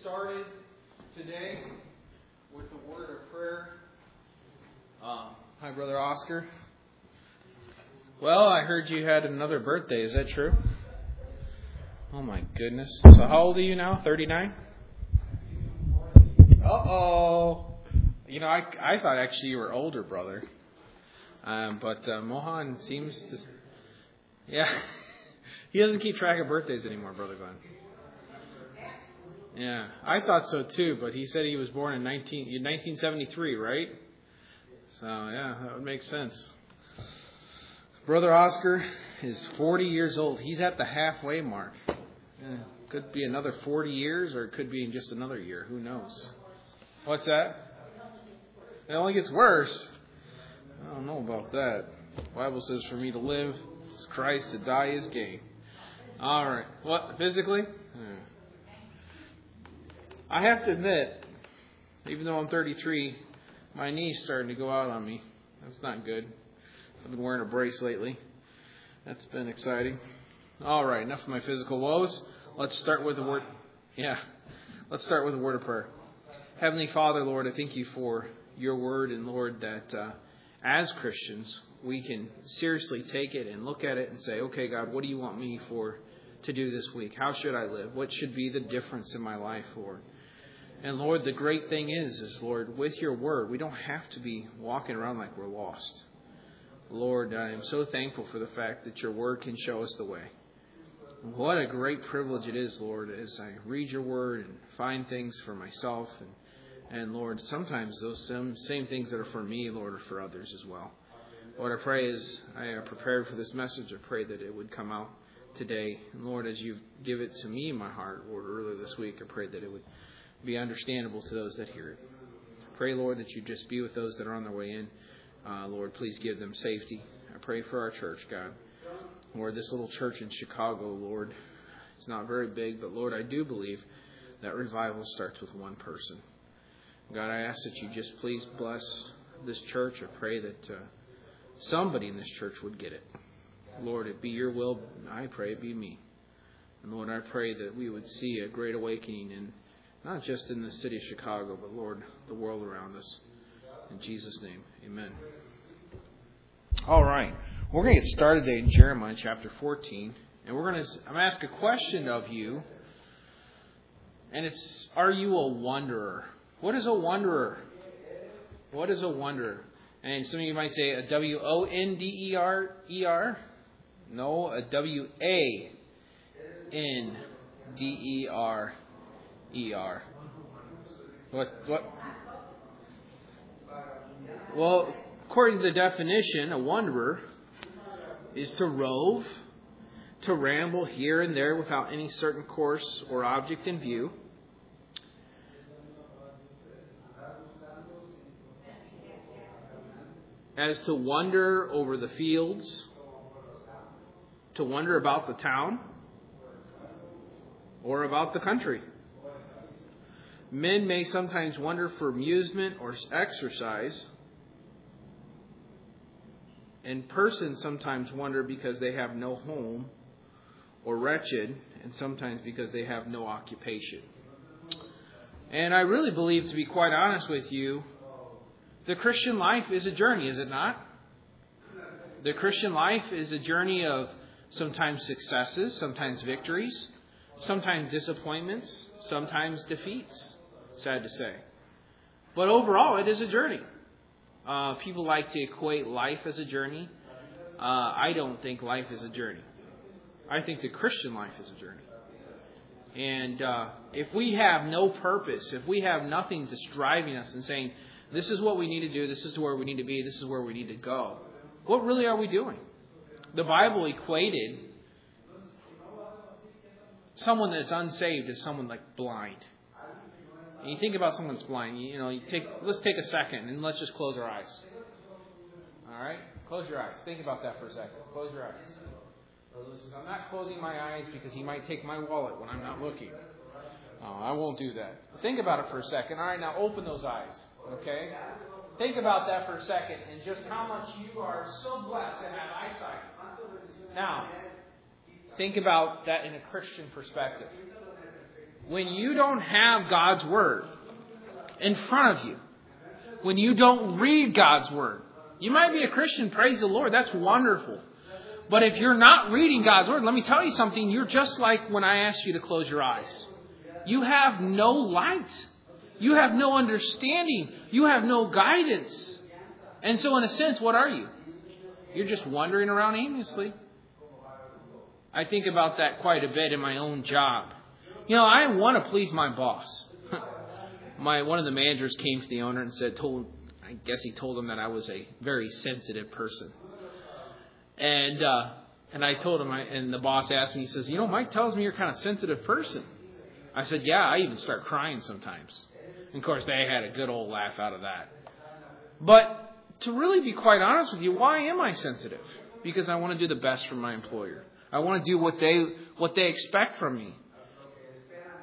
started today with the word of prayer. Um, hi, Brother Oscar. Well, I heard you had another birthday. Is that true? Oh, my goodness. So, how old are you now? 39? Uh oh. You know, I, I thought actually you were older, brother. Um, but uh, Mohan seems to. Yeah. he doesn't keep track of birthdays anymore, Brother Glenn. Yeah, I thought so too, but he said he was born in 19, 1973, right? So, yeah, that would make sense. Brother Oscar is 40 years old. He's at the halfway mark. Yeah, could be another 40 years, or it could be in just another year. Who knows? What's that? It only gets worse. I don't know about that. The Bible says for me to live is Christ, to die is gain. All right. What? Physically? I have to admit, even though I'm 33, my knee's starting to go out on me. That's not good. I've been wearing a brace lately. That's been exciting. All right, enough of my physical woes. Let's start with the word. Yeah, let's start with a word of prayer. Heavenly Father, Lord, I thank you for your word, and Lord, that uh, as Christians we can seriously take it and look at it and say, okay, God, what do you want me for to do this week? How should I live? What should be the difference in my life, Lord? And Lord, the great thing is, is Lord, with your word, we don't have to be walking around like we're lost. Lord, I am so thankful for the fact that your word can show us the way. What a great privilege it is, Lord, as I read your word and find things for myself. And, and Lord, sometimes those same, same things that are for me, Lord, are for others as well. Lord, I pray as I am prepared for this message, I pray that it would come out today. And Lord, as you give it to me in my heart, Lord, earlier this week, I pray that it would be understandable to those that hear it. Pray, Lord, that you just be with those that are on their way in. Uh, Lord, please give them safety. I pray for our church, God. Lord, this little church in Chicago, Lord, it's not very big, but Lord, I do believe that revival starts with one person. God, I ask that you just please bless this church. I pray that uh, somebody in this church would get it. Lord, it be your will. I pray it be me. And Lord, I pray that we would see a great awakening in not just in the city of Chicago, but Lord, the world around us. In Jesus' name, amen. All right. We're going to get started today in Jeremiah chapter 14. And we're going to, I'm going to ask a question of you. And it's, are you a wanderer? What is a wanderer? What is a wanderer? And some of you might say a W O N D E R E R. No, a W A N D E R ER. What, what? Well, according to the definition, a wanderer is to rove, to ramble here and there without any certain course or object in view. As to wander over the fields, to wander about the town, or about the country. Men may sometimes wander for amusement or exercise, and persons sometimes wander because they have no home or wretched, and sometimes because they have no occupation. And I really believe, to be quite honest with you, the Christian life is a journey, is it not? The Christian life is a journey of sometimes successes, sometimes victories, sometimes disappointments, sometimes defeats sad to say. But overall, it is a journey. Uh, people like to equate life as a journey. Uh, I don't think life is a journey. I think the Christian life is a journey. And uh, if we have no purpose, if we have nothing that's driving us and saying, this is what we need to do, this is where we need to be, this is where we need to go, what really are we doing? The Bible equated someone that's unsaved as someone like blind. And you think about someone that's blind, you, know, you take let's take a second and let's just close our eyes. All right? Close your eyes. Think about that for a second. Close your eyes. I'm not closing my eyes because he might take my wallet when I'm not looking. Oh, I won't do that. Think about it for a second. All right, now open those eyes. Okay? Think about that for a second and just how much you are so blessed to have eyesight. Now, think about that in a Christian perspective. When you don't have God's Word in front of you, when you don't read God's Word. You might be a Christian, praise the Lord, that's wonderful. But if you're not reading God's Word, let me tell you something, you're just like when I asked you to close your eyes. You have no light. You have no understanding. You have no guidance. And so, in a sense, what are you? You're just wandering around aimlessly. I think about that quite a bit in my own job. You know, I want to please my boss. my one of the managers came to the owner and said, told I guess he told him that I was a very sensitive person. And uh, and I told him, I, and the boss asked me, he says, you know, Mike tells me you're kind of sensitive person. I said, yeah, I even start crying sometimes. And of course, they had a good old laugh out of that. But to really be quite honest with you, why am I sensitive? Because I want to do the best for my employer. I want to do what they what they expect from me.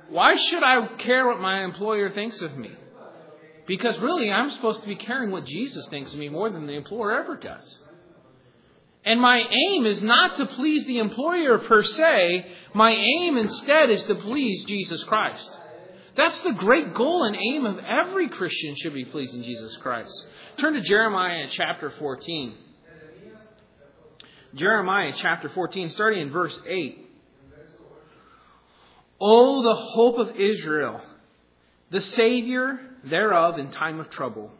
Why should I care what my employer thinks of me? Because really, I'm supposed to be caring what Jesus thinks of me more than the employer ever does. And my aim is not to please the employer per se. My aim instead is to please Jesus Christ. That's the great goal and aim of every Christian should be pleasing Jesus Christ. Turn to Jeremiah chapter 14. Jeremiah chapter 14, starting in verse 8. Oh, the hope of Israel, the Savior thereof in time of trouble.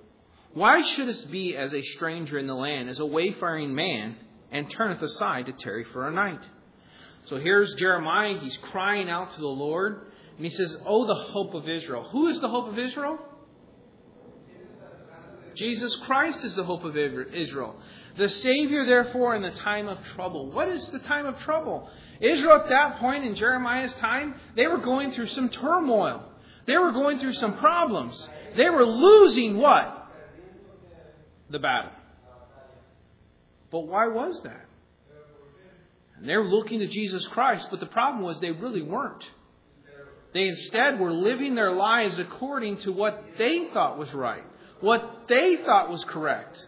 Why shouldst be as a stranger in the land, as a wayfaring man, and turneth aside to tarry for a night? So here's Jeremiah. He's crying out to the Lord. And he says, Oh, the hope of Israel. Who is the hope of Israel? Jesus Christ is the hope of Israel. The Savior, therefore, in the time of trouble. What is the time of trouble? Israel at that point in Jeremiah's time, they were going through some turmoil. They were going through some problems. They were losing what? The battle. But why was that? And they were looking to Jesus Christ, but the problem was they really weren't. They instead were living their lives according to what they thought was right, what they thought was correct.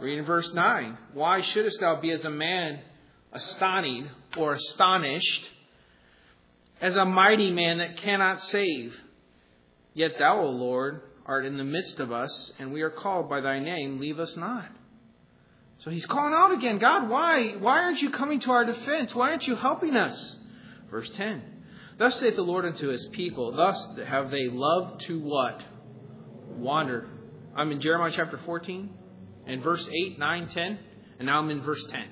Read in verse 9. Why shouldest thou be as a man astonished or astonished, as a mighty man that cannot save? Yet thou, O Lord, art in the midst of us, and we are called by thy name, leave us not. So he's calling out again, God, why? Why aren't you coming to our defense? Why aren't you helping us? Verse 10. Thus saith the Lord unto his people, thus have they loved to what? Wander. I'm in Jeremiah chapter 14, and verse 8, 9, 10, and now I'm in verse 10.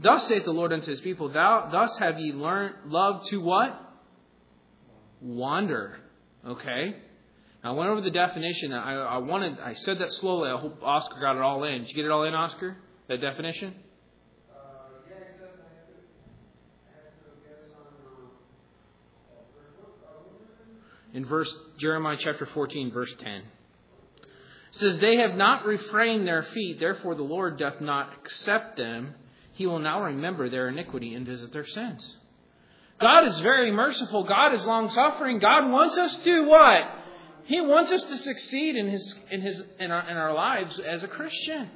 Thus saith the Lord unto his people, Thou thus have ye learned love to what? Wander. Okay? Now, I went over the definition. I, I wanted I said that slowly. I hope Oscar got it all in. Did you get it all in, Oscar? That definition? In verse Jeremiah chapter 14, verse 10. Says, They have not refrained their feet, therefore the Lord doth not accept them. He will now remember their iniquity and visit their sins. God is very merciful. God is long suffering. God wants us to what? He wants us to succeed in his in his in our, in our lives as a Christian.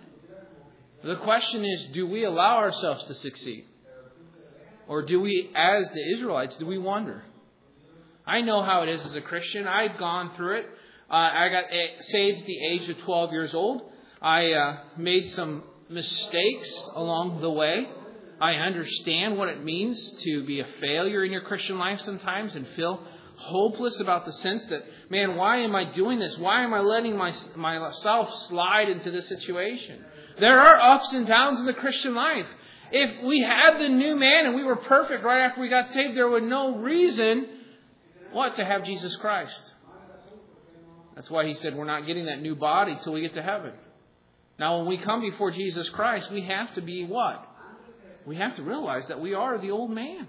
The question is, do we allow ourselves to succeed? Or do we, as the Israelites, do we wander? I know how it is as a Christian. I've gone through it. Uh, I got eh, saved at the age of 12 years old. I uh, made some mistakes along the way. I understand what it means to be a failure in your Christian life sometimes and feel hopeless about the sense that, man, why am I doing this? Why am I letting my, myself slide into this situation? There are ups and downs in the Christian life. If we had the new man and we were perfect right after we got saved, there would no reason what to have Jesus Christ. That's why he said we're not getting that new body till we get to heaven. Now, when we come before Jesus Christ, we have to be what? we have to realize that we are the old man.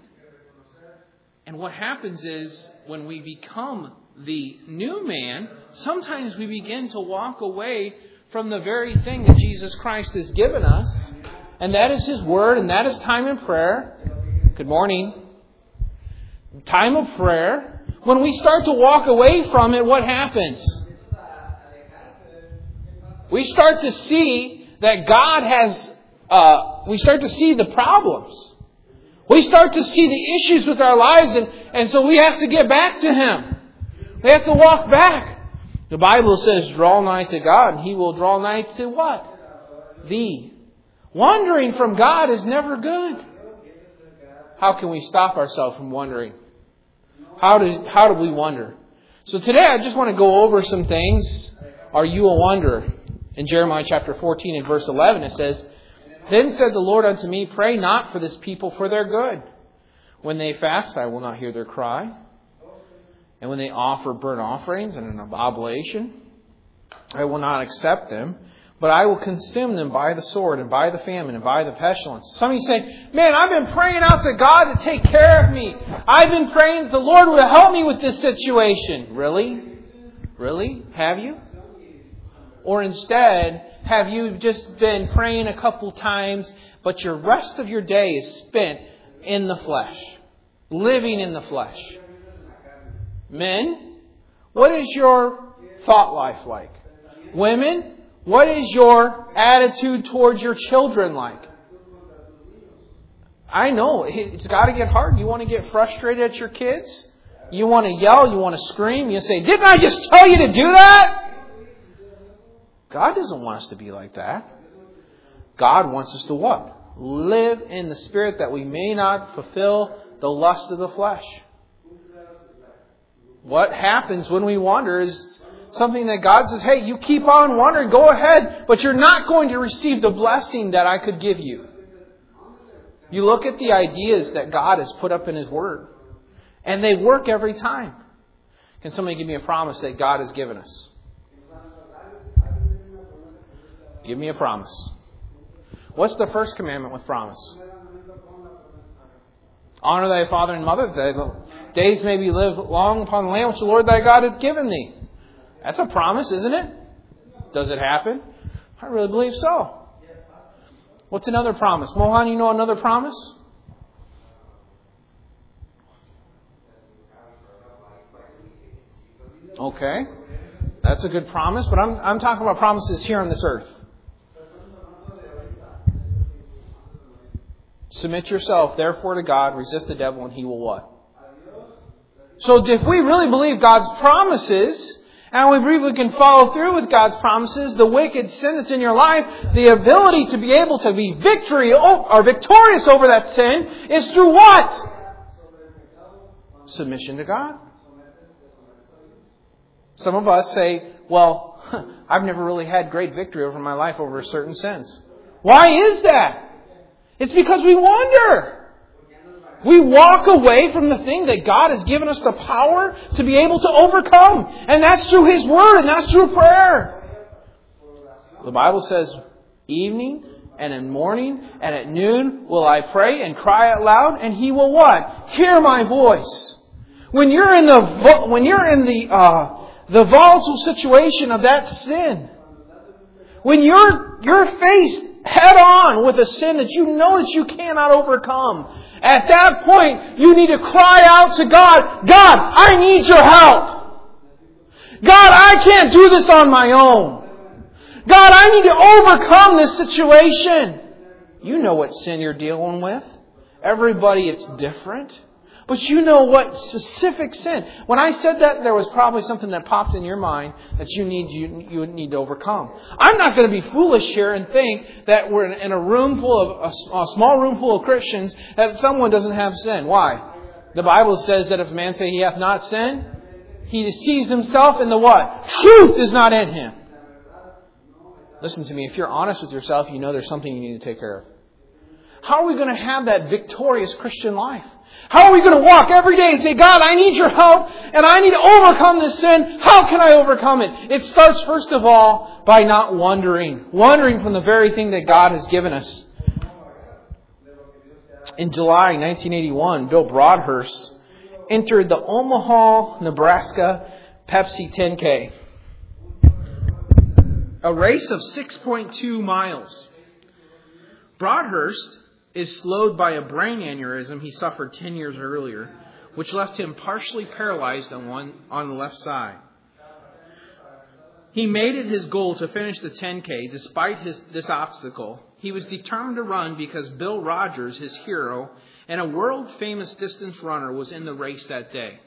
And what happens is when we become the new man, sometimes we begin to walk away from the very thing that Jesus Christ has given us, and that is His Word, and that is time in prayer. Good morning. Time of prayer. When we start to walk away from it, what happens? We start to see that God has uh, we start to see the problems. We start to see the issues with our lives, and, and so we have to get back to Him. We have to walk back. The Bible says, draw nigh to God, and He will draw nigh to what? Thee. Wandering from God is never good. How can we stop ourselves from wandering? How do, how do we wonder? So today I just want to go over some things. Are you a wanderer? In Jeremiah chapter 14 and verse 11 it says, Then said the Lord unto me, Pray not for this people for their good. When they fast, I will not hear their cry. And when they offer burnt offerings and an oblation, I will not accept them but I will consume them by the sword and by the famine and by the pestilence. Some of you say, Man, I've been praying out to God to take care of me. I've been praying that the Lord will help me with this situation. Really? Really? Have you? Or instead, have you just been praying a couple times, but your rest of your day is spent in the flesh, living in the flesh? Men, what is your thought life like? Women, what is your attitude towards your children like? I know it's got to get hard. You want to get frustrated at your kids? You want to yell? You want to scream? You say, Didn't I just tell you to do that? God doesn't want us to be like that. God wants us to what? Live in the spirit that we may not fulfill the lust of the flesh. What happens when we wander is something that God says, hey, you keep on wandering, go ahead, but you're not going to receive the blessing that I could give you. You look at the ideas that God has put up in His Word, and they work every time. Can somebody give me a promise that God has given us? Give me a promise. What's the first commandment with promise? Honor thy father and mother, that days may be lived long upon the land which the Lord thy God hath given thee. That's a promise, isn't it? Does it happen? I really believe so. What's another promise? Mohan, you know another promise? Okay. That's a good promise, but I'm, I'm talking about promises here on this earth. Submit yourself, therefore, to God, resist the devil, and he will what? So if we really believe God's promises, and we believe we can follow through with God's promises, the wicked sin that's in your life, the ability to be able to be victory or victorious over that sin is through what? Submission to God. Some of us say, well, I've never really had great victory over my life over a certain sins. Why is that? It's because we wonder. We walk away from the thing that God has given us the power to be able to overcome. And that's through His Word and that's through prayer. The Bible says, evening and in morning and at noon will I pray and cry out loud and He will what? Hear my voice. When you're in the, when you're in the, uh, the volatile situation of that sin, when you're, you're faced head on with a sin that you know that you cannot overcome, at that point, you need to cry out to God, God, I need your help. God, I can't do this on my own. God, I need to overcome this situation. You know what sin you're dealing with. Everybody, it's different. But you know what specific sin. When I said that, there was probably something that popped in your mind that you need you, you need to overcome. I'm not going to be foolish here and think that we're in a room full of a, a small room full of Christians that someone doesn't have sin. Why? The Bible says that if a man say he hath not sinned, he deceives himself, and the what? Truth is not in him. Listen to me. If you're honest with yourself, you know there's something you need to take care of. How are we going to have that victorious Christian life? How are we going to walk every day and say, God, I need your help and I need to overcome this sin. How can I overcome it? It starts first of all by not wandering. Wandering from the very thing that God has given us. In July 1981, Bill Broadhurst entered the Omaha, Nebraska Pepsi 10K. A race of 6.2 miles. Broadhurst is slowed by a brain aneurysm he suffered 10 years earlier, which left him partially paralyzed on, one, on the left side. He made it his goal to finish the 10K despite his, this obstacle. He was determined to run because Bill Rodgers, his hero, and a world famous distance runner, was in the race that day.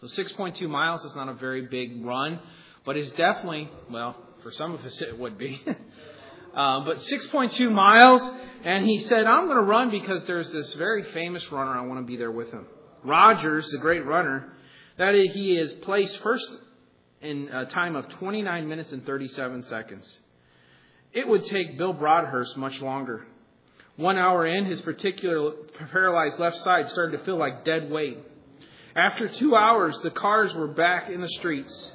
So 6.2 miles is not a very big run, but it's definitely, well, for some of us it would be. uh, but 6.2 miles, and he said, I'm going to run because there's this very famous runner. I want to be there with him. Rodgers, the great runner, that he is placed first in a time of 29 minutes and 37 seconds. It would take Bill Broadhurst much longer. One hour in, his particular paralyzed left side started to feel like dead weight. After two hours, the cars were back in the streets,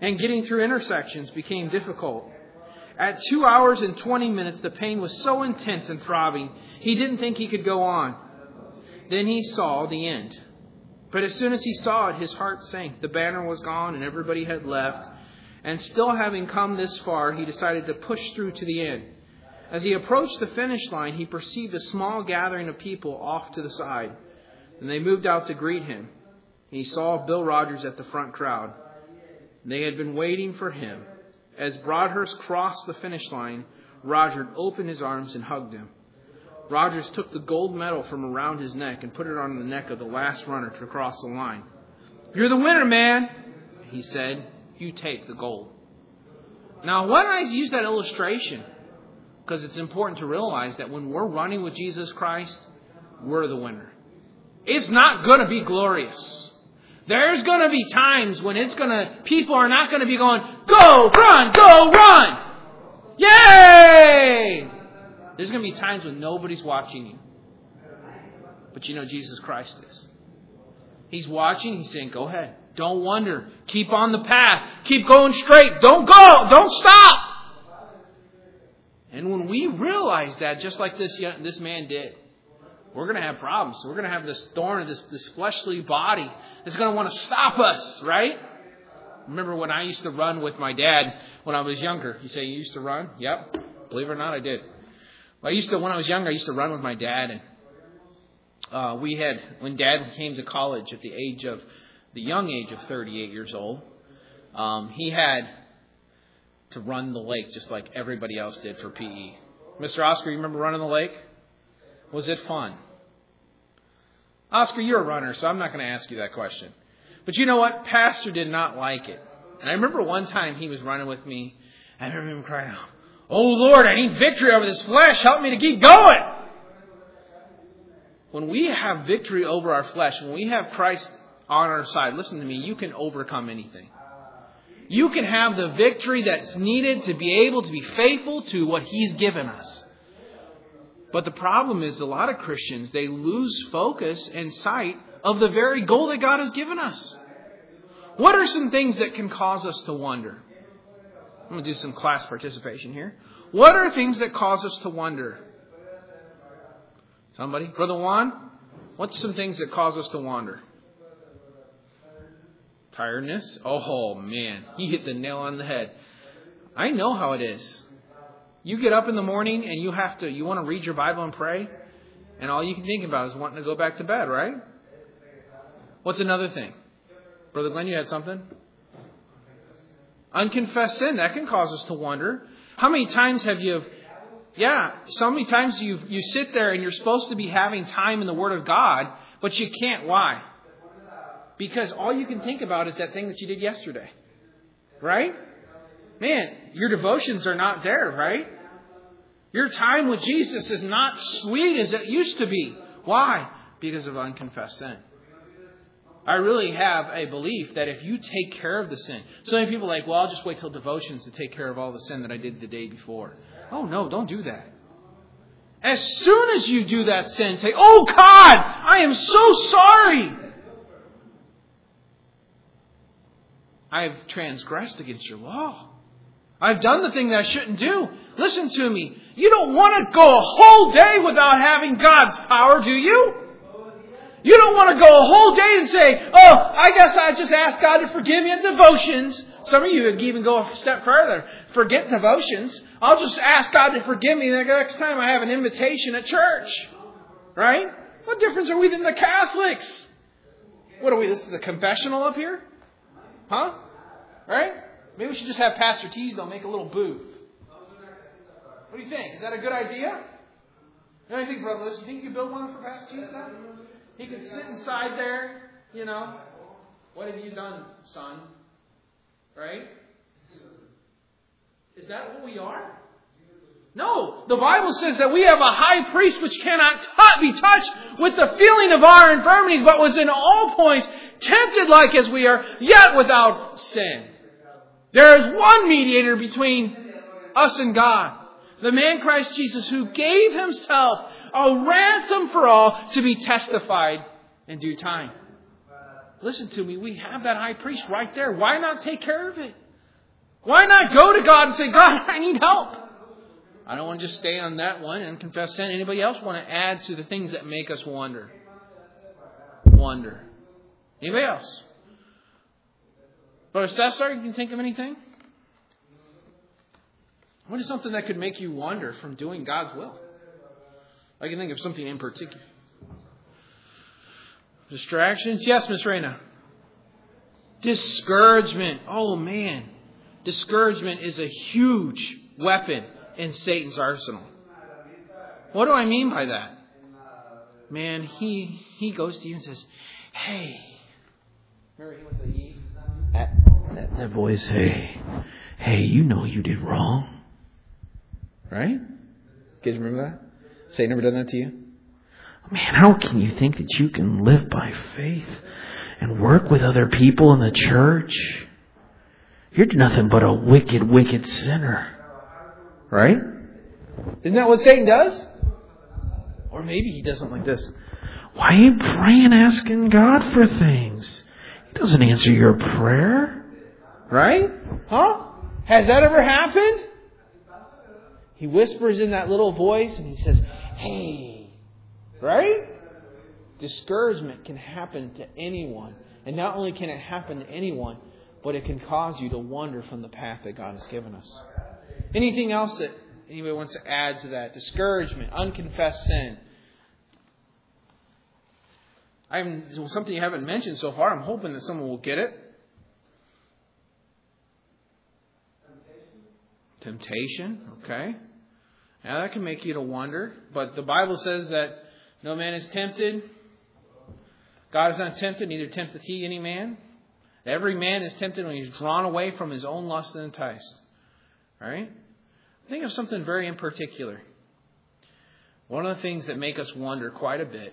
and getting through intersections became difficult. At two hours and 20 minutes, the pain was so intense and throbbing, he didn't think he could go on. Then he saw the end. But as soon as he saw it, his heart sank. The banner was gone and everybody had left. And still having come this far, he decided to push through to the end. As he approached the finish line, he perceived a small gathering of people off to the side. And they moved out to greet him. He saw Bill Rodgers at the front crowd. They had been waiting for him. As Broadhurst crossed the finish line, Roger opened his arms and hugged him. Rodgers took the gold medal from around his neck and put it on the neck of the last runner to cross the line. You're the winner, man, he said. You take the gold. Now, why don't I use that illustration? Because it's important to realize that when we're running with Jesus Christ, we're the winner. It's not going to be glorious. There's going to be times when it's going to, people are not going to be going, go, run, go, run! Yay! There's going to be times when nobody's watching you. But you know Jesus Christ is. He's watching. He's saying, go ahead. Don't wonder. Keep on the path. Keep going straight. Don't go. Don't stop. And when we realize that, just like this, this man did, we're going to have problems. We're going to have this thorn, this, this fleshly body that's going to want to stop us, right? Remember when I used to run with my dad when I was younger? You say you used to run? Yep. Believe it or not, I did. I used to, when I was younger, I used to run with my dad, and uh, we had, when dad came to college at the age of, the young age of 38 years old, um, he had to run the lake just like everybody else did for PE. Mr. Oscar, you remember running the lake? Was it fun? Oscar, you're a runner, so I'm not going to ask you that question. But you know what? Pastor did not like it. And I remember one time he was running with me, and I remember him crying out, Oh Lord, I need victory over this flesh. Help me to keep going. When we have victory over our flesh, when we have Christ on our side, listen to me, you can overcome anything. You can have the victory that's needed to be able to be faithful to what He's given us. But the problem is, a lot of Christians, they lose focus and sight of the very goal that God has given us. What are some things that can cause us to wonder? I'm going to do some class participation here. What are things that cause us to wonder? Somebody? Brother Juan? What's some things that cause us to wander? Tiredness? Oh, man. He hit the nail on the head. I know how it is. You get up in the morning and you have to, you want to read your Bible and pray, and all you can think about is wanting to go back to bed, right? What's another thing? Brother Glenn, you had something? Unconfessed sin, that can cause us to wonder. How many times have you, yeah, so many times you, you sit there and you're supposed to be having time in the Word of God, but you can't. Why? Because all you can think about is that thing that you did yesterday. Right? Man, your devotions are not there, right? Your time with Jesus is not sweet as it used to be. Why? Because of unconfessed sin. I really have a belief that if you take care of the sin, so many people are like, well, I'll just wait till devotions to take care of all the sin that I did the day before. Oh, no, don't do that. As soon as you do that sin, say, Oh God, I am so sorry. I've transgressed against your law. I've done the thing that I shouldn't do. Listen to me. You don't want to go a whole day without having God's power, do you? You don't want to go a whole day and say, oh, I guess I just ask God to forgive me in devotions. Some of you even go a step further. Forget devotions. I'll just ask God to forgive me the next time I have an invitation at church. Right? What difference are we than the Catholics? What are we? This is the confessional up here? Huh? Right? Maybe we should just have Pastor Teasdale make a little booth. What do you think? Is that a good idea? Do you think, Brother? You think you build one for Pastor Teasdale? He could sit inside there, you know. What have you done, son? Right? Is that what we are? No, the Bible says that we have a high priest which cannot t- be touched with the feeling of our infirmities, but was in all points tempted like as we are, yet without sin. There is one mediator between us and God, the man Christ Jesus, who gave himself a ransom for all to be testified in due time. Listen to me, we have that high priest right there. Why not take care of it? Why not go to God and say, God, I need help? I don't want to just stay on that one and confess sin. Anybody else want to add to the things that make us wonder? Wonder. Anybody else? Brother Cesar, you can think of anything? What is something that could make you wander from doing God's will? I can think of something in particular. Distractions? Yes, Miss Reyna. Discouragement. Oh man. Discouragement is a huge weapon in Satan's arsenal. What do I mean by that? Man, he he goes to you and says, Hey. Remember he went to E? That, that voice, hey, hey, you know you did wrong. Right? You guys remember that? Satan ever done that to you? Man, how can you think that you can live by faith and work with other people in the church? You're nothing but a wicked, wicked sinner. Right? Isn't that what Satan does? Or maybe he does something like this. Why are you praying, asking God for things? He doesn't answer your prayer. Right? Huh? Has that ever happened? He whispers in that little voice and he says, Hey. Right? Discouragement can happen to anyone. And not only can it happen to anyone, but it can cause you to wander from the path that God has given us. Anything else that anybody wants to add to that? Discouragement, unconfessed sin. I'm something you haven't mentioned so far. I'm hoping that someone will get it. Temptation, okay. Now that can make you to wonder, but the Bible says that no man is tempted. God is not tempted, neither tempteth he any man. Every man is tempted when he's drawn away from his own lust and enticed. All right? Think of something very in particular. One of the things that make us wonder quite a bit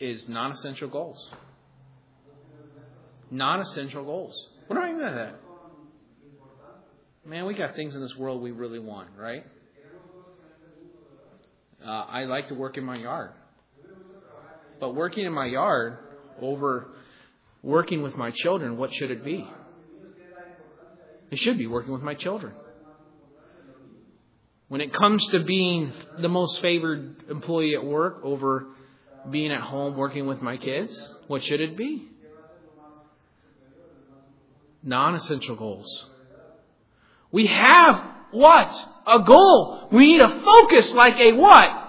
is non essential goals. Non essential goals. What do I mean by that? Man, we got things in this world we really want, right? Uh, I like to work in my yard. But working in my yard over working with my children, what should it be? It should be working with my children. When it comes to being the most favored employee at work over being at home working with my kids, what should it be? Non essential goals. We have what? A goal. We need a focus like a what?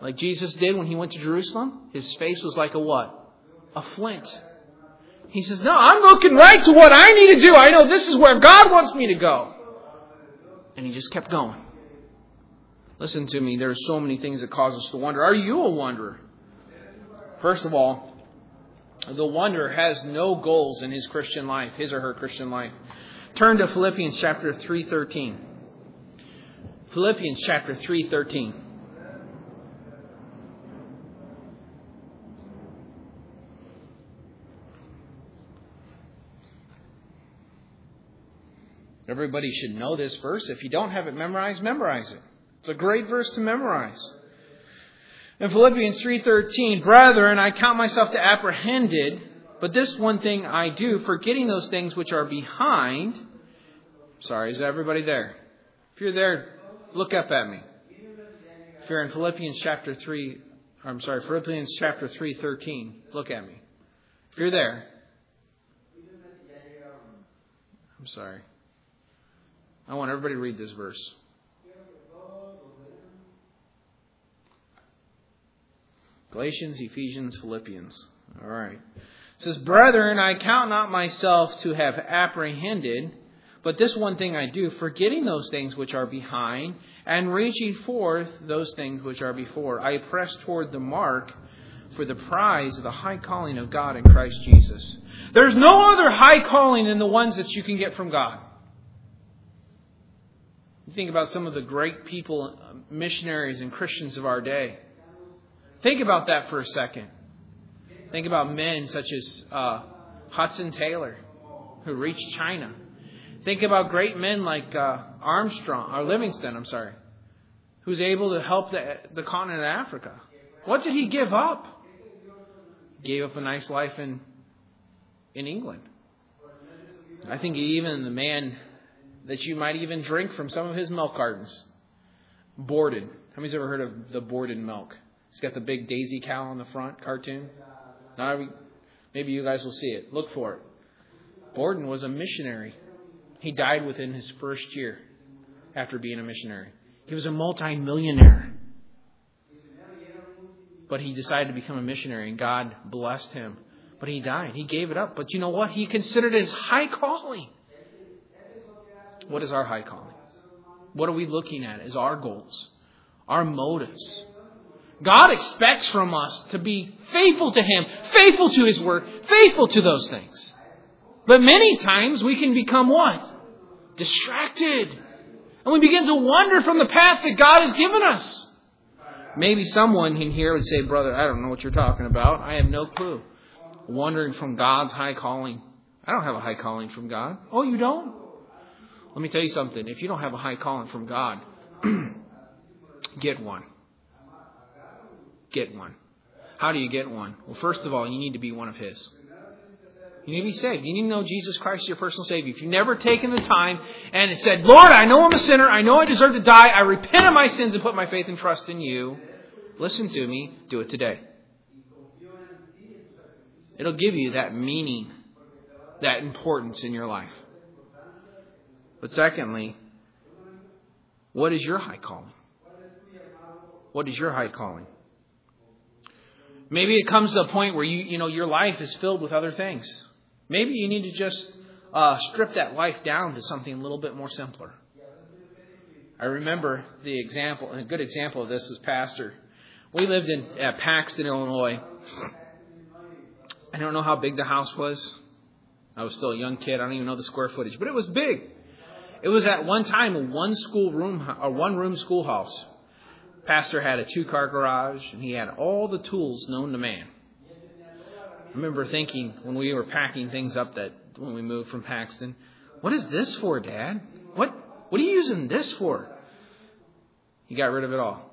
Like Jesus did when he went to Jerusalem. His face was like a what? A flint. He says, No, I'm looking right to what I need to do. I know this is where God wants me to go. And he just kept going. Listen to me, there are so many things that cause us to wonder. Are you a wanderer? First of all, the wanderer has no goals in his Christian life, his or her Christian life. Turn to Philippians chapter 3:13. Philippians chapter 3:13. Everybody should know this verse. If you don't have it memorized, memorize it. It's a great verse to memorize. In Philippians 3:13, "Brethren, I count myself to apprehended, but this one thing I do, forgetting those things which are behind." Sorry, is everybody there? If you're there, look up at me. If you're in Philippians chapter 3, I'm sorry, Philippians chapter 3:13, look at me. If you're there, I'm sorry. I want everybody to read this verse. Galatians, Ephesians, Philippians. All right. says, Brethren, I count not myself to have apprehended, but this one thing I do, forgetting those things which are behind, and reaching forth those things which are before. I press toward the mark for the prize of the high calling of God in Christ Jesus. There's no other high calling than the ones that you can get from God. You think about some of the great people, missionaries and Christians of our day. Think about that for a second. Think about men such as uh, Hudson Taylor, who reached China. Think about great men like uh, Armstrong, or Livingstone, I'm sorry, who's able to help the, the continent of Africa. What did he give up? gave up a nice life in in England. I think even the man that you might even drink from some of his milk gardens, Borden. How many's ever heard of the Borden milk? It's got the big daisy cow on the front cartoon. Now, maybe you guys will see it. Look for it. Borden was a missionary. He died within his first year after being a missionary. He was a multimillionaire. But he decided to become a missionary, and God blessed him. But he died. He gave it up. But you know what? He considered it his high calling. What is our high calling? What are we looking at as our goals, our motives? God expects from us to be faithful to Him, faithful to His Word, faithful to those things. But many times we can become what? Distracted. And we begin to wander from the path that God has given us. Maybe someone in here would say, Brother, I don't know what you're talking about. I have no clue. Wandering from God's high calling. I don't have a high calling from God. Oh, you don't? Let me tell you something. If you don't have a high calling from God, get one. Get one. How do you get one? Well, first of all, you need to be one of His. You need to be saved. You need to know Jesus Christ your personal Savior. If you've never taken the time and said, Lord, I know I'm a sinner. I know I deserve to die. I repent of my sins and put my faith and trust in you. Listen to me. Do it today. It'll give you that meaning, that importance in your life. But secondly, what is your high calling? What is your high calling? Maybe it comes to a point where you, you know, your life is filled with other things. Maybe you need to just uh, strip that life down to something a little bit more simpler. I remember the example, and a good example of this was Pastor. We lived in at Paxton, Illinois. I don't know how big the house was. I was still a young kid. I don't even know the square footage, but it was big. It was at one time a one school room, a one room schoolhouse. Pastor had a two car garage, and he had all the tools known to man. I remember thinking when we were packing things up that when we moved from Paxton, what is this for, Dad? What what are you using this for? He got rid of it all.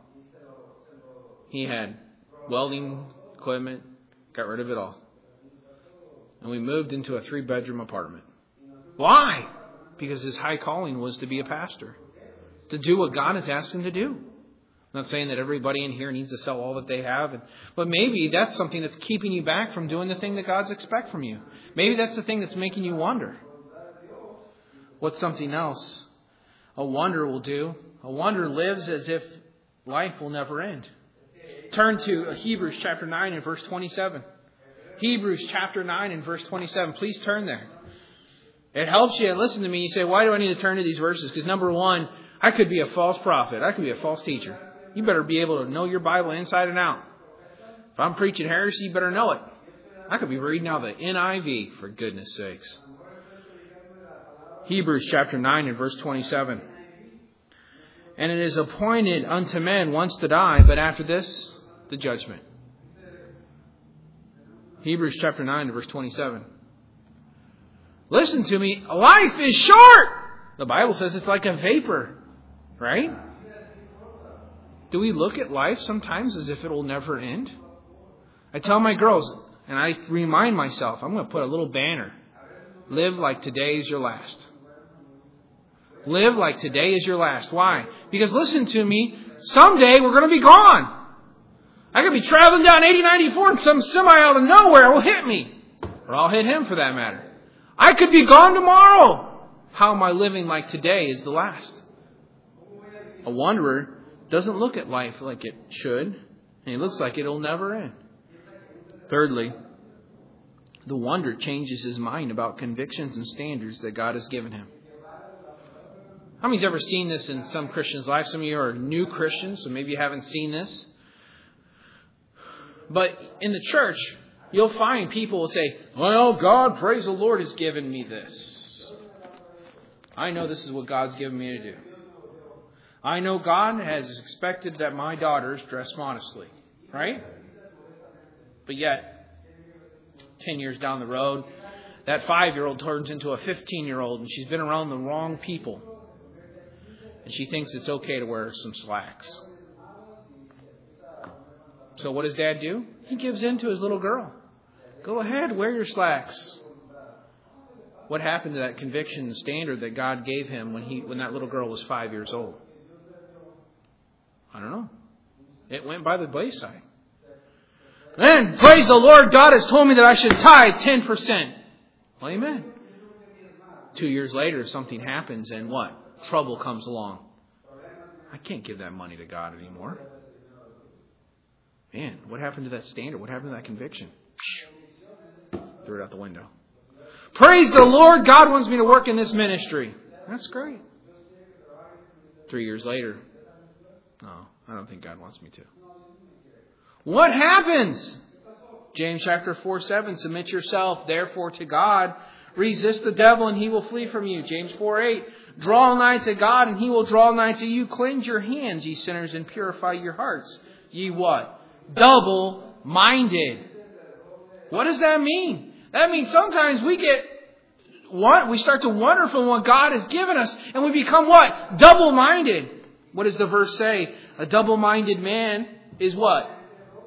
He had welding equipment, got rid of it all. And we moved into a three bedroom apartment. Why? Because his high calling was to be a pastor, to do what God has asked him to do. I'm not saying that everybody in here needs to sell all that they have, but maybe that's something that's keeping you back from doing the thing that God's expect from you. Maybe that's the thing that's making you wander. What's something else? A wonder will do. A wonder lives as if life will never end. Turn to Hebrews chapter 9 and verse 27. Hebrews chapter 9 and verse 27. Please turn there. It helps you. Listen to me. You say, why do I need to turn to these verses? Because number one, I could be a false prophet. I could be a false teacher. You better be able to know your Bible inside and out. If I'm preaching heresy, you better know it. I could be reading out the NIV, for goodness sakes. Hebrews chapter 9 and verse 27. And it is appointed unto men once to die, but after this, the judgment. Hebrews chapter 9 and verse 27. Listen to me. Life is short. The Bible says it's like a vapor, right? Do we look at life sometimes as if it will never end? I tell my girls, and I remind myself, I'm going to put a little banner. Live like today is your last. Live like today is your last. Why? Because listen to me, someday we're going to be gone. I could be traveling down 8094 and some semi out of nowhere will hit me. Or I'll hit him for that matter. I could be gone tomorrow. How am I living like today is the last? A wanderer doesn't look at life like it should, and it looks like it'll never end. Thirdly, the wonder changes his mind about convictions and standards that God has given him. How many's ever seen this in some Christians' life? Some of you are new Christians, so maybe you haven't seen this. But in the church, you'll find people will say, Well, God, praise the Lord, has given me this. I know this is what God's given me to do. I know God has expected that my daughters dress modestly, right? But yet, 10 years down the road, that five year old turns into a 15 year old and she's been around the wrong people. And she thinks it's okay to wear some slacks. So what does dad do? He gives in to his little girl. Go ahead, wear your slacks. What happened to that conviction and standard that God gave him when he when that little girl was five years old? I don't know. It went by the wayside. And praise the Lord, God has told me that I should tithe 10%. Well, amen. Two years later, something happens and what? Trouble comes along. I can't give that money to God anymore. Man, what happened to that standard? What happened to that conviction? Threw it out the window. Praise the Lord, God wants me to work in this ministry. That's great. Three years later, no, I don't think God wants me to. What happens? James chapter 4 7 Submit yourself therefore to God. Resist the devil and he will flee from you. James 4 8 Draw nigh to God and he will draw nigh to you. Cleanse your hands, ye sinners, and purify your hearts. Ye what? Double minded. What does that mean? That means sometimes we get what we start to wonder from what God has given us and we become what? Double minded. What does the verse say? A double minded man is what?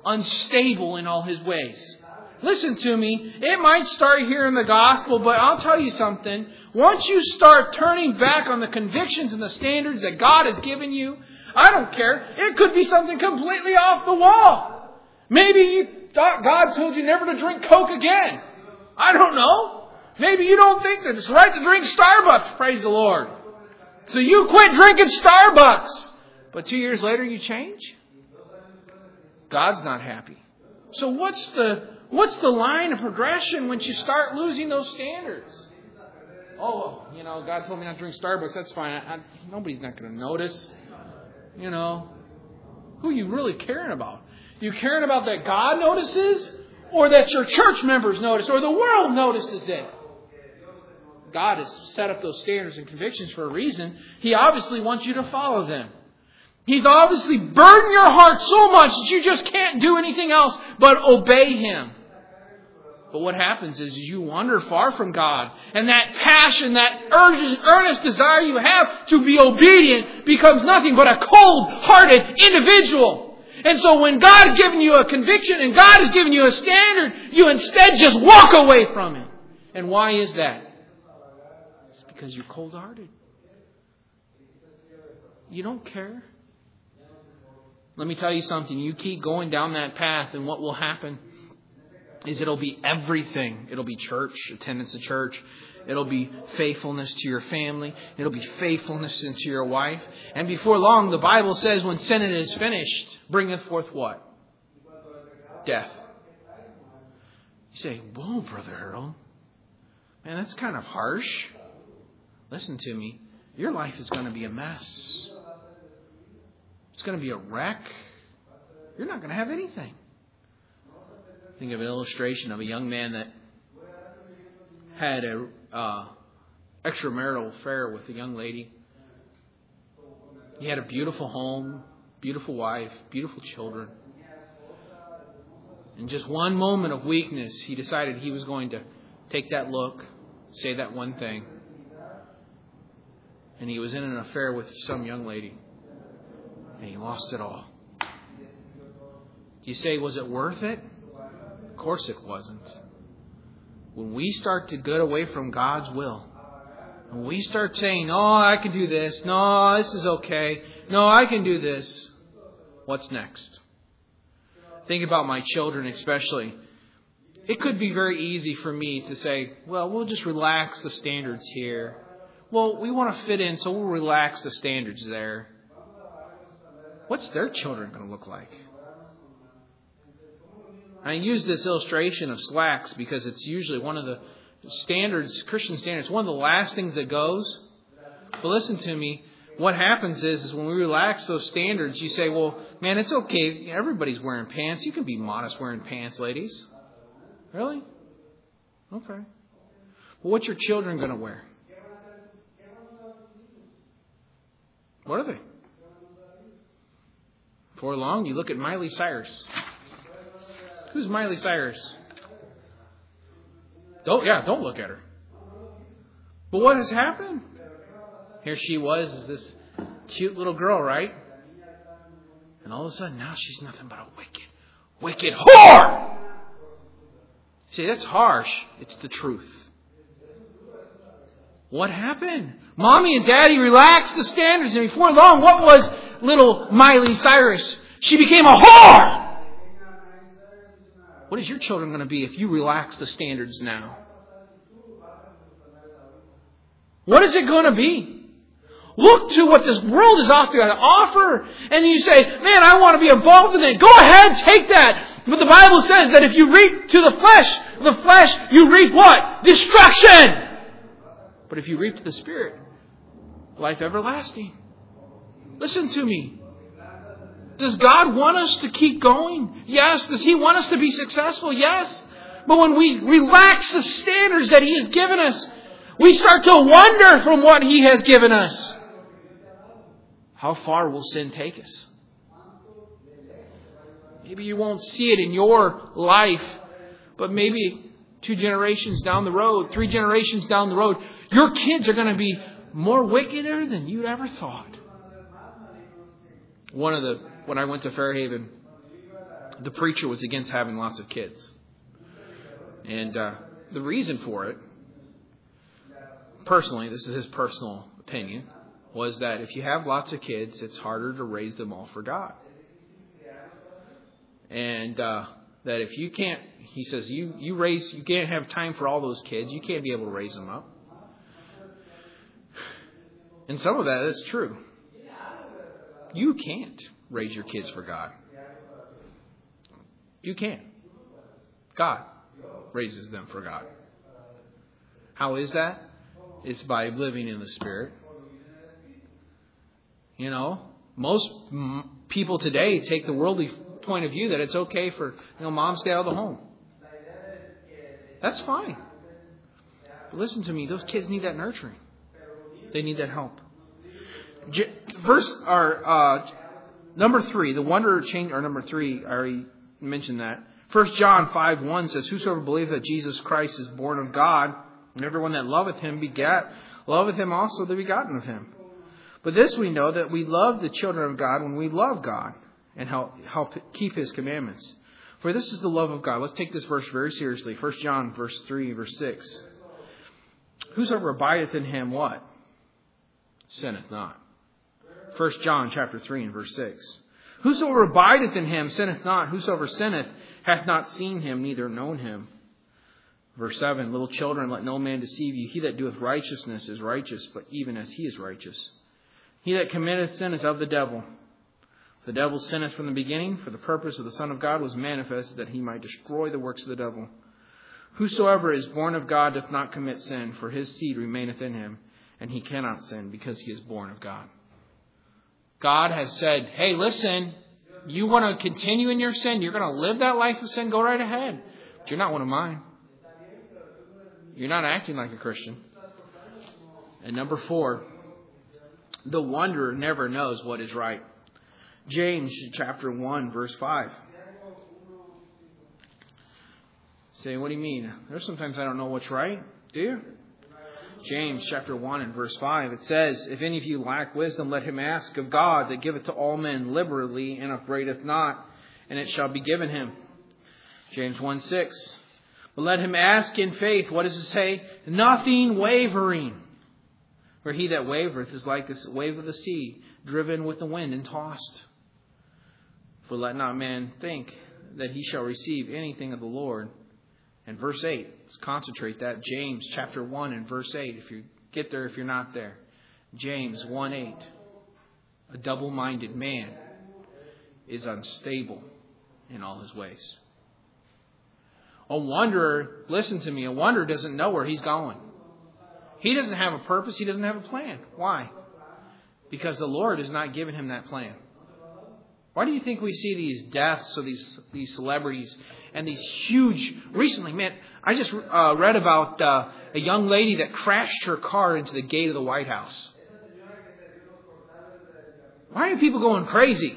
Unstable in all his ways. Listen to me. It might start here in the gospel, but I'll tell you something. Once you start turning back on the convictions and the standards that God has given you, I don't care. It could be something completely off the wall. Maybe you thought God told you never to drink Coke again. I don't know. Maybe you don't think that it's right to drink Starbucks. Praise the Lord. So you quit drinking Starbucks. But two years later you change? God's not happy. So what's the what's the line of progression once you start losing those standards? Oh, you know, God told me not to drink Starbucks. That's fine. I, I, nobody's not going to notice. You know, who are you really caring about? You caring about that God notices, or that your church members notice, or the world notices it? God has set up those standards and convictions for a reason. He obviously wants you to follow them. He's obviously burdened your heart so much that you just can't do anything else but obey Him. But what happens is you wander far from God, and that passion, that urgent, earnest desire you have to be obedient becomes nothing but a cold hearted individual. And so when God has given you a conviction and God has given you a standard, you instead just walk away from it. And why is that? Because you're cold hearted. You don't care. Let me tell you something. You keep going down that path, and what will happen is it'll be everything. It'll be church, attendance to church. It'll be faithfulness to your family. It'll be faithfulness into your wife. And before long, the Bible says, when sin is finished, bringeth forth what? Death. You say, Whoa, Brother Harold. Man, that's kind of harsh. Listen to me. Your life is going to be a mess. It's going to be a wreck. You're not going to have anything. Think of an illustration of a young man that had a uh, extramarital affair with a young lady. He had a beautiful home, beautiful wife, beautiful children. In just one moment of weakness, he decided he was going to take that look, say that one thing, and he was in an affair with some young lady, and he lost it all. You say, was it worth it? Of course it wasn't. When we start to get away from God's will, when we start saying, oh, I can do this. No, this is okay. No, I can do this," what's next? Think about my children, especially. It could be very easy for me to say, "Well, we'll just relax the standards here." Well, we want to fit in, so we'll relax the standards there. What's their children going to look like? I use this illustration of slacks because it's usually one of the standards, Christian standards, one of the last things that goes. But listen to me. What happens is, is when we relax those standards, you say, well, man, it's okay. Everybody's wearing pants. You can be modest wearing pants, ladies. Really? Okay. Well, what's your children going to wear? What are they? Before long, you look at Miley Cyrus. Who's Miley Cyrus? Don't yeah, don't look at her. But what has happened? Here she was, is this cute little girl, right? And all of a sudden now she's nothing but a wicked, wicked whore. See, that's harsh. It's the truth. What happened? Mommy and daddy relaxed the standards, and before long, what was little Miley Cyrus? She became a whore! What is your children going to be if you relax the standards now? What is it going to be? Look to what this world is offering to offer, and you say, man, I want to be involved in it. Go ahead, take that. But the Bible says that if you reap to the flesh, the flesh, you reap what? Destruction! But if you reap the Spirit, life everlasting. Listen to me. Does God want us to keep going? Yes. Does He want us to be successful? Yes. But when we relax the standards that He has given us, we start to wonder from what He has given us. How far will sin take us? Maybe you won't see it in your life, but maybe two generations down the road, three generations down the road, your kids are going to be more wickeder than you'd ever thought. One of the when I went to Fairhaven, the preacher was against having lots of kids. And uh, the reason for it, personally, this is his personal opinion, was that if you have lots of kids, it's harder to raise them all for God. And uh, that if you can't, he says, you, you raise, you can't have time for all those kids, you can't be able to raise them up. And some of that is true. You can't raise your kids for God. You can't. God raises them for God. How is that? It's by living in the Spirit. You know, most people today take the worldly point of view that it's okay for you know mom stay out of the home. That's fine. But listen to me; those kids need that nurturing. They need that help. Verse or uh, Number three, the wonder of change, or number three, I already mentioned that. First John 5 1 says, Whosoever believeth that Jesus Christ is born of God, and everyone that loveth him begat, loveth him also the begotten of him. But this we know that we love the children of God when we love God and help, help keep his commandments. For this is the love of God. Let's take this verse very seriously. First John verse 3, verse 6. Whosoever abideth in him, what? Sinneth not. 1 John chapter 3 and verse 6. Whosoever abideth in him sinneth not, whosoever sinneth hath not seen him, neither known him. Verse 7 Little children, let no man deceive you. He that doeth righteousness is righteous, but even as he is righteous. He that committeth sin is of the devil. The devil sinneth from the beginning, for the purpose of the Son of God was manifested that he might destroy the works of the devil. Whosoever is born of God doth not commit sin, for his seed remaineth in him, and he cannot sin, because he is born of God. God has said, hey, listen, you want to continue in your sin, you're going to live that life of sin, go right ahead. But you're not one of mine. You're not acting like a Christian. And number four, the wanderer never knows what is right. James chapter 1, verse 5. Say, what do you mean? There's sometimes I don't know what's right. Do you? James chapter 1 and verse 5, it says, If any of you lack wisdom, let him ask of God that giveth to all men liberally and upbraideth not, and it shall be given him. James 1 6. But let him ask in faith. What does it say? Nothing wavering. For he that wavereth is like the wave of the sea, driven with the wind and tossed. For let not man think that he shall receive anything of the Lord. And verse 8, let's concentrate that. James chapter 1 and verse 8, if you get there, if you're not there. James 1 8. A double minded man is unstable in all his ways. A wanderer, listen to me, a wanderer doesn't know where he's going. He doesn't have a purpose, he doesn't have a plan. Why? Because the Lord has not given him that plan. Why do you think we see these deaths of these these celebrities and these huge? Recently, man, I just uh, read about uh, a young lady that crashed her car into the gate of the White House. Why are people going crazy?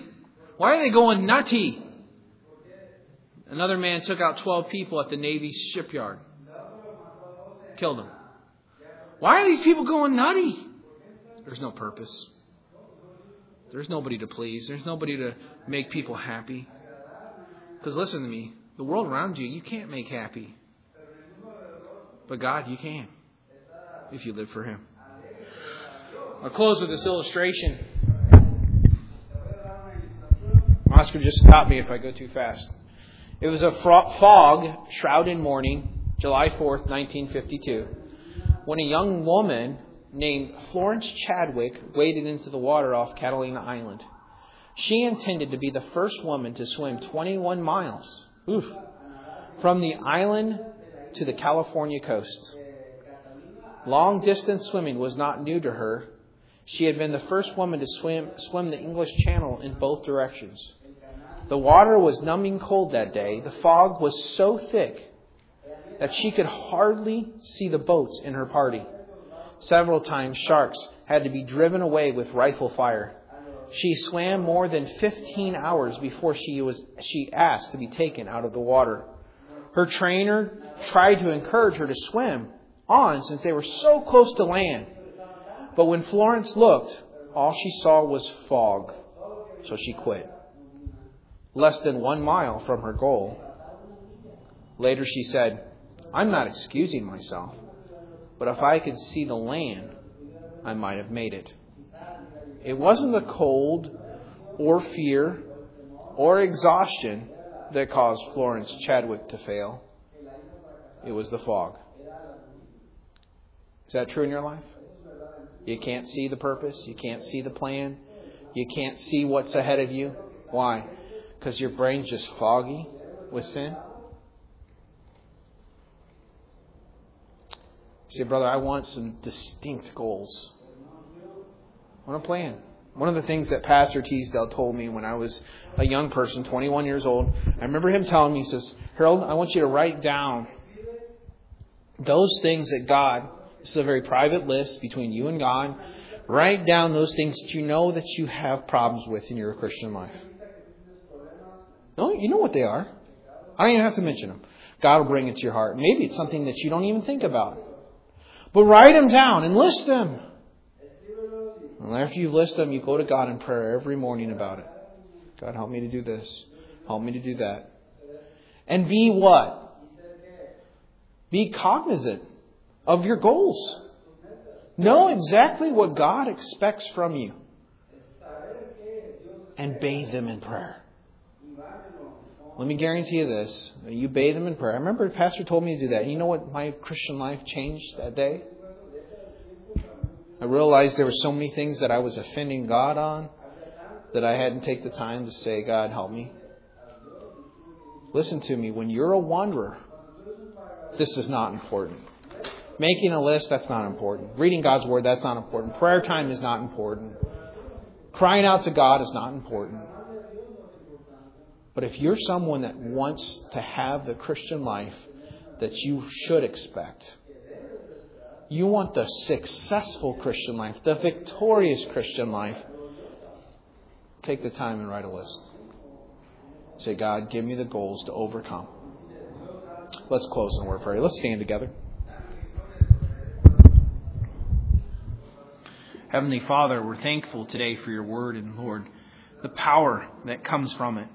Why are they going nutty? Another man took out 12 people at the Navy shipyard. Killed them. Why are these people going nutty? There's no purpose. There's nobody to please. There's nobody to make people happy. Because listen to me, the world around you, you can't make happy. But God, you can if you live for Him. I'll close with this illustration. Oscar just stop me if I go too fast. It was a fog shrouded morning, July 4th, 1952, when a young woman named Florence Chadwick waded into the water off Catalina Island. She intended to be the first woman to swim 21 miles oof, from the island to the California coast. Long distance swimming was not new to her. She had been the first woman to swim, swim the English Channel in both directions. The water was numbing cold that day. The fog was so thick that she could hardly see the boats in her party. Several times, sharks had to be driven away with rifle fire. She swam more than 15 hours before she was she asked to be taken out of the water. Her trainer tried to encourage her to swim on since they were so close to land. But when Florence looked, all she saw was fog. So she quit less than one mile from her goal. Later she said, I'm not excusing myself, but if I could see the land, I might have made it. It wasn't the cold or fear or exhaustion that caused Florence Chadwick to fail. It was the fog. Is that true in your life? You can't see the purpose. You can't see the plan. You can't see what's ahead of you. Why? because your brain's just foggy with sin? Say, brother, I want some distinct goals. I want a plan. One of the things that Pastor Teasdale told me when I was a young person, 21 years old, I remember him telling me, he says, Harold, I want you to write down those things that God, this is a very private list between you and God, write down those things that you know that you have problems with in your Christian life. No, you know what they are. I don't even have to mention them. God will bring it to your heart. Maybe it's something that you don't even think about. But write them down and list them. And after you list them, you go to God in prayer every morning about it. God, help me to do this. Help me to do that. And be what? Be cognizant of your goals. Know exactly what God expects from you. And bathe them in prayer. Let me guarantee you this. You bathe them in prayer. I remember a Pastor told me to do that. And you know what my Christian life changed that day? I realized there were so many things that I was offending God on that I hadn't take the time to say, God, help me. Listen to me. When you're a wanderer, this is not important. Making a list, that's not important. Reading God's Word, that's not important. Prayer time is not important. Crying out to God is not important. But if you're someone that wants to have the Christian life that you should expect, you want the successful Christian life, the victorious Christian life, take the time and write a list. Say, God, give me the goals to overcome. Let's close in word prayer. Let's stand together. Heavenly Father, we're thankful today for your word and Lord, the power that comes from it.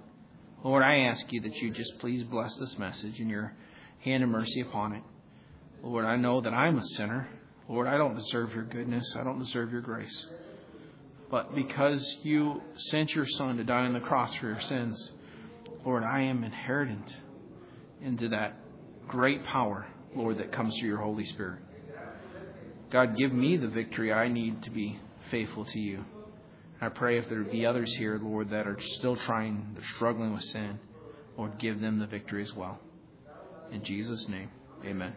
Lord, I ask you that you just please bless this message and your hand of mercy upon it. Lord, I know that I'm a sinner. Lord, I don't deserve your goodness. I don't deserve your grace. But because you sent your Son to die on the cross for your sins, Lord, I am inheritant into that great power, Lord, that comes through your Holy Spirit. God, give me the victory I need to be faithful to you. I pray if there be others here, Lord, that are still trying, they're struggling with sin, Lord, give them the victory as well. In Jesus' name, amen.